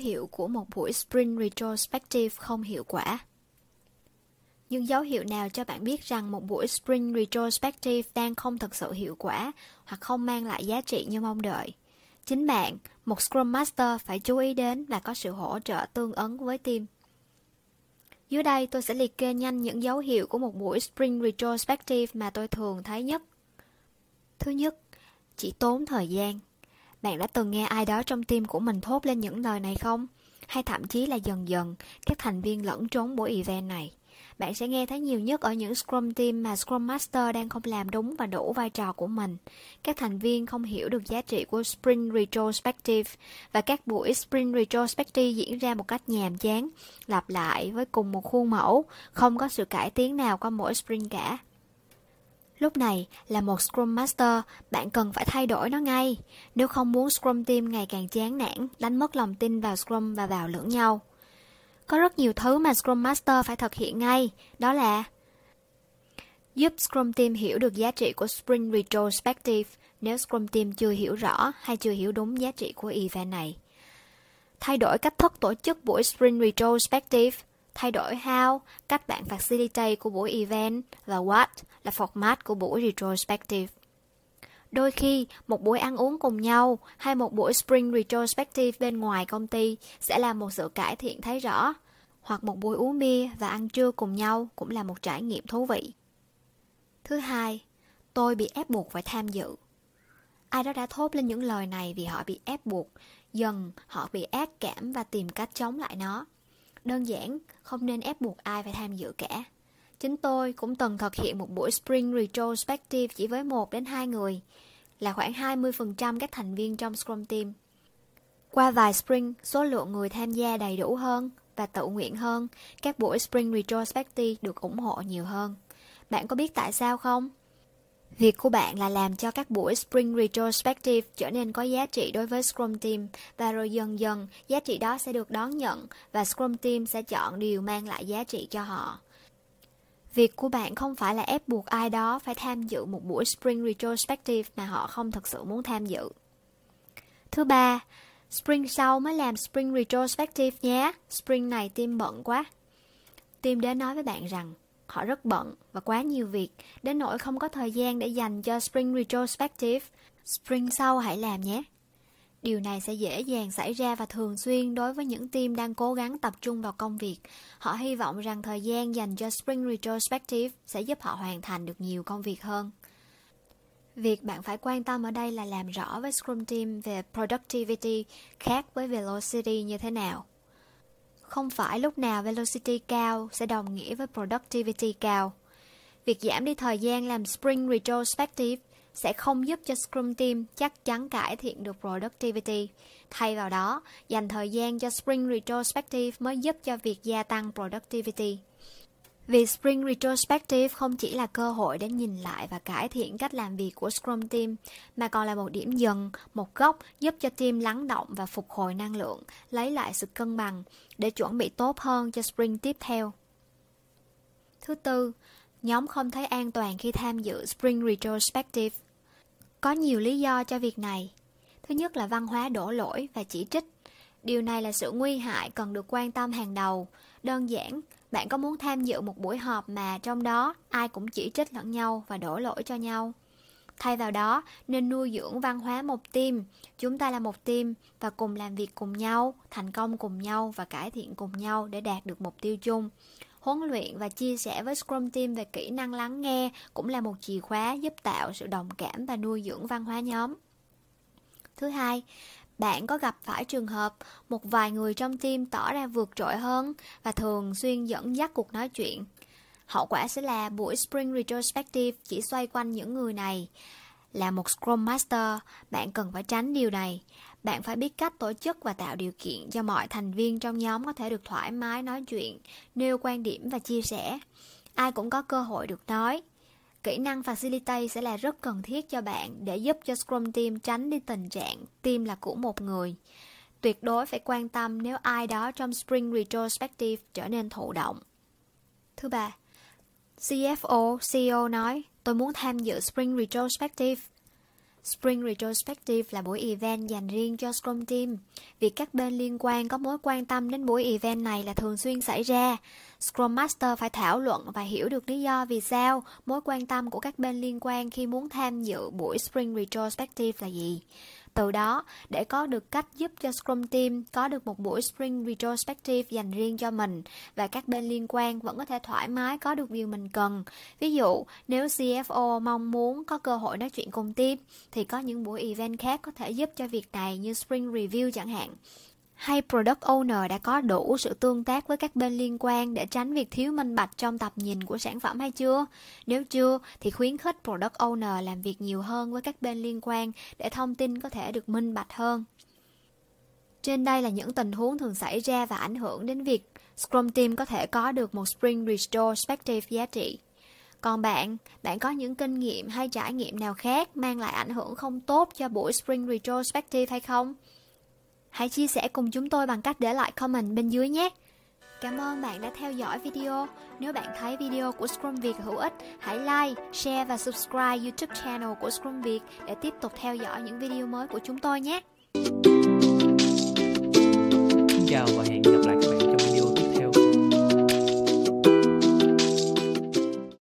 hiệu của một buổi Spring Retrospective không hiệu quả. Những dấu hiệu nào cho bạn biết rằng một buổi Spring Retrospective đang không thực sự hiệu quả hoặc không mang lại giá trị như mong đợi? Chính bạn, một Scrum Master phải chú ý đến và có sự hỗ trợ tương ứng với team. Dưới đây tôi sẽ liệt kê nhanh những dấu hiệu của một buổi Spring Retrospective mà tôi thường thấy nhất. Thứ nhất, chỉ tốn thời gian. Bạn đã từng nghe ai đó trong tim của mình thốt lên những lời này không? Hay thậm chí là dần dần, các thành viên lẫn trốn buổi event này. Bạn sẽ nghe thấy nhiều nhất ở những Scrum team mà Scrum Master đang không làm đúng và đủ vai trò của mình. Các thành viên không hiểu được giá trị của Sprint Retrospective và các buổi Sprint Retrospective diễn ra một cách nhàm chán, lặp lại với cùng một khuôn mẫu, không có sự cải tiến nào qua mỗi sprint cả. Lúc này là một Scrum Master, bạn cần phải thay đổi nó ngay, nếu không muốn Scrum Team ngày càng chán nản, đánh mất lòng tin vào Scrum và vào lẫn nhau. Có rất nhiều thứ mà Scrum Master phải thực hiện ngay, đó là giúp Scrum Team hiểu được giá trị của Spring Retrospective nếu Scrum Team chưa hiểu rõ hay chưa hiểu đúng giá trị của event này. Thay đổi cách thức tổ chức buổi Spring Retrospective, thay đổi how, cách bạn facilitate của buổi event và what là format của buổi Retrospective. Đôi khi, một buổi ăn uống cùng nhau hay một buổi Spring Retrospective bên ngoài công ty sẽ là một sự cải thiện thấy rõ. Hoặc một buổi uống bia và ăn trưa cùng nhau cũng là một trải nghiệm thú vị. Thứ hai, tôi bị ép buộc phải tham dự. Ai đó đã thốt lên những lời này vì họ bị ép buộc, dần họ bị ác cảm và tìm cách chống lại nó. Đơn giản, không nên ép buộc ai phải tham dự cả. Chính tôi cũng từng thực hiện một buổi Spring Retrospective chỉ với một đến hai người, là khoảng 20% các thành viên trong Scrum Team. Qua vài Spring, số lượng người tham gia đầy đủ hơn và tự nguyện hơn, các buổi Spring Retrospective được ủng hộ nhiều hơn. Bạn có biết tại sao không? Việc của bạn là làm cho các buổi Spring Retrospective trở nên có giá trị đối với Scrum Team và rồi dần dần giá trị đó sẽ được đón nhận và Scrum Team sẽ chọn điều mang lại giá trị cho họ. Việc của bạn không phải là ép buộc ai đó phải tham dự một buổi Spring Retrospective mà họ không thực sự muốn tham dự. Thứ ba, Spring sau mới làm Spring Retrospective nhé. Spring này team bận quá. Team đến nói với bạn rằng họ rất bận và quá nhiều việc, đến nỗi không có thời gian để dành cho Spring Retrospective. Spring sau hãy làm nhé. Điều này sẽ dễ dàng xảy ra và thường xuyên đối với những team đang cố gắng tập trung vào công việc. Họ hy vọng rằng thời gian dành cho Spring Retrospective sẽ giúp họ hoàn thành được nhiều công việc hơn. Việc bạn phải quan tâm ở đây là làm rõ với Scrum Team về productivity khác với velocity như thế nào. Không phải lúc nào velocity cao sẽ đồng nghĩa với productivity cao. Việc giảm đi thời gian làm Spring Retrospective sẽ không giúp cho Scrum Team chắc chắn cải thiện được productivity. Thay vào đó, dành thời gian cho Spring Retrospective mới giúp cho việc gia tăng productivity. Vì Spring Retrospective không chỉ là cơ hội để nhìn lại và cải thiện cách làm việc của Scrum Team, mà còn là một điểm dừng, một góc giúp cho team lắng động và phục hồi năng lượng, lấy lại sự cân bằng để chuẩn bị tốt hơn cho Spring tiếp theo. Thứ tư, nhóm không thấy an toàn khi tham dự Spring Retrospective. Có nhiều lý do cho việc này. Thứ nhất là văn hóa đổ lỗi và chỉ trích. Điều này là sự nguy hại cần được quan tâm hàng đầu. Đơn giản, bạn có muốn tham dự một buổi họp mà trong đó ai cũng chỉ trích lẫn nhau và đổ lỗi cho nhau? Thay vào đó, nên nuôi dưỡng văn hóa một team. Chúng ta là một team và cùng làm việc cùng nhau, thành công cùng nhau và cải thiện cùng nhau để đạt được mục tiêu chung. Huấn luyện và chia sẻ với Scrum Team về kỹ năng lắng nghe cũng là một chìa khóa giúp tạo sự đồng cảm và nuôi dưỡng văn hóa nhóm. Thứ hai, bạn có gặp phải trường hợp một vài người trong team tỏ ra vượt trội hơn và thường xuyên dẫn dắt cuộc nói chuyện. Hậu quả sẽ là buổi Spring Retrospective chỉ xoay quanh những người này. Là một Scrum Master, bạn cần phải tránh điều này. Bạn phải biết cách tổ chức và tạo điều kiện cho mọi thành viên trong nhóm có thể được thoải mái nói chuyện, nêu quan điểm và chia sẻ. Ai cũng có cơ hội được nói. Kỹ năng facilitate sẽ là rất cần thiết cho bạn để giúp cho Scrum Team tránh đi tình trạng team là của một người. Tuyệt đối phải quan tâm nếu ai đó trong Spring Retrospective trở nên thụ động. Thứ ba, CFO, CEO nói, tôi muốn tham dự Spring Retrospective. Spring Retrospective là buổi event dành riêng cho Scrum Team. Việc các bên liên quan có mối quan tâm đến buổi event này là thường xuyên xảy ra. Scrum Master phải thảo luận và hiểu được lý do vì sao mối quan tâm của các bên liên quan khi muốn tham dự buổi Spring Retrospective là gì. Từ đó, để có được cách giúp cho Scrum Team có được một buổi Spring Retrospective dành riêng cho mình và các bên liên quan vẫn có thể thoải mái có được điều mình cần. Ví dụ, nếu CFO mong muốn có cơ hội nói chuyện cùng team, thì có những buổi event khác có thể giúp cho việc này như Spring Review chẳng hạn hay product owner đã có đủ sự tương tác với các bên liên quan để tránh việc thiếu minh bạch trong tầm nhìn của sản phẩm hay chưa? Nếu chưa thì khuyến khích product owner làm việc nhiều hơn với các bên liên quan để thông tin có thể được minh bạch hơn. Trên đây là những tình huống thường xảy ra và ảnh hưởng đến việc Scrum Team có thể có được một Spring Retrospective giá trị. Còn bạn, bạn có những kinh nghiệm hay trải nghiệm nào khác mang lại ảnh hưởng không tốt cho buổi Spring Retrospective hay không? Hãy chia sẻ cùng chúng tôi bằng cách để lại comment bên dưới nhé. Cảm ơn bạn đã theo dõi video. Nếu bạn thấy video của Scrum Việt hữu ích, hãy like, share và subscribe YouTube channel của Scrum Việt để tiếp tục theo dõi những video mới của chúng tôi nhé. Xin chào và hẹn gặp lại các bạn.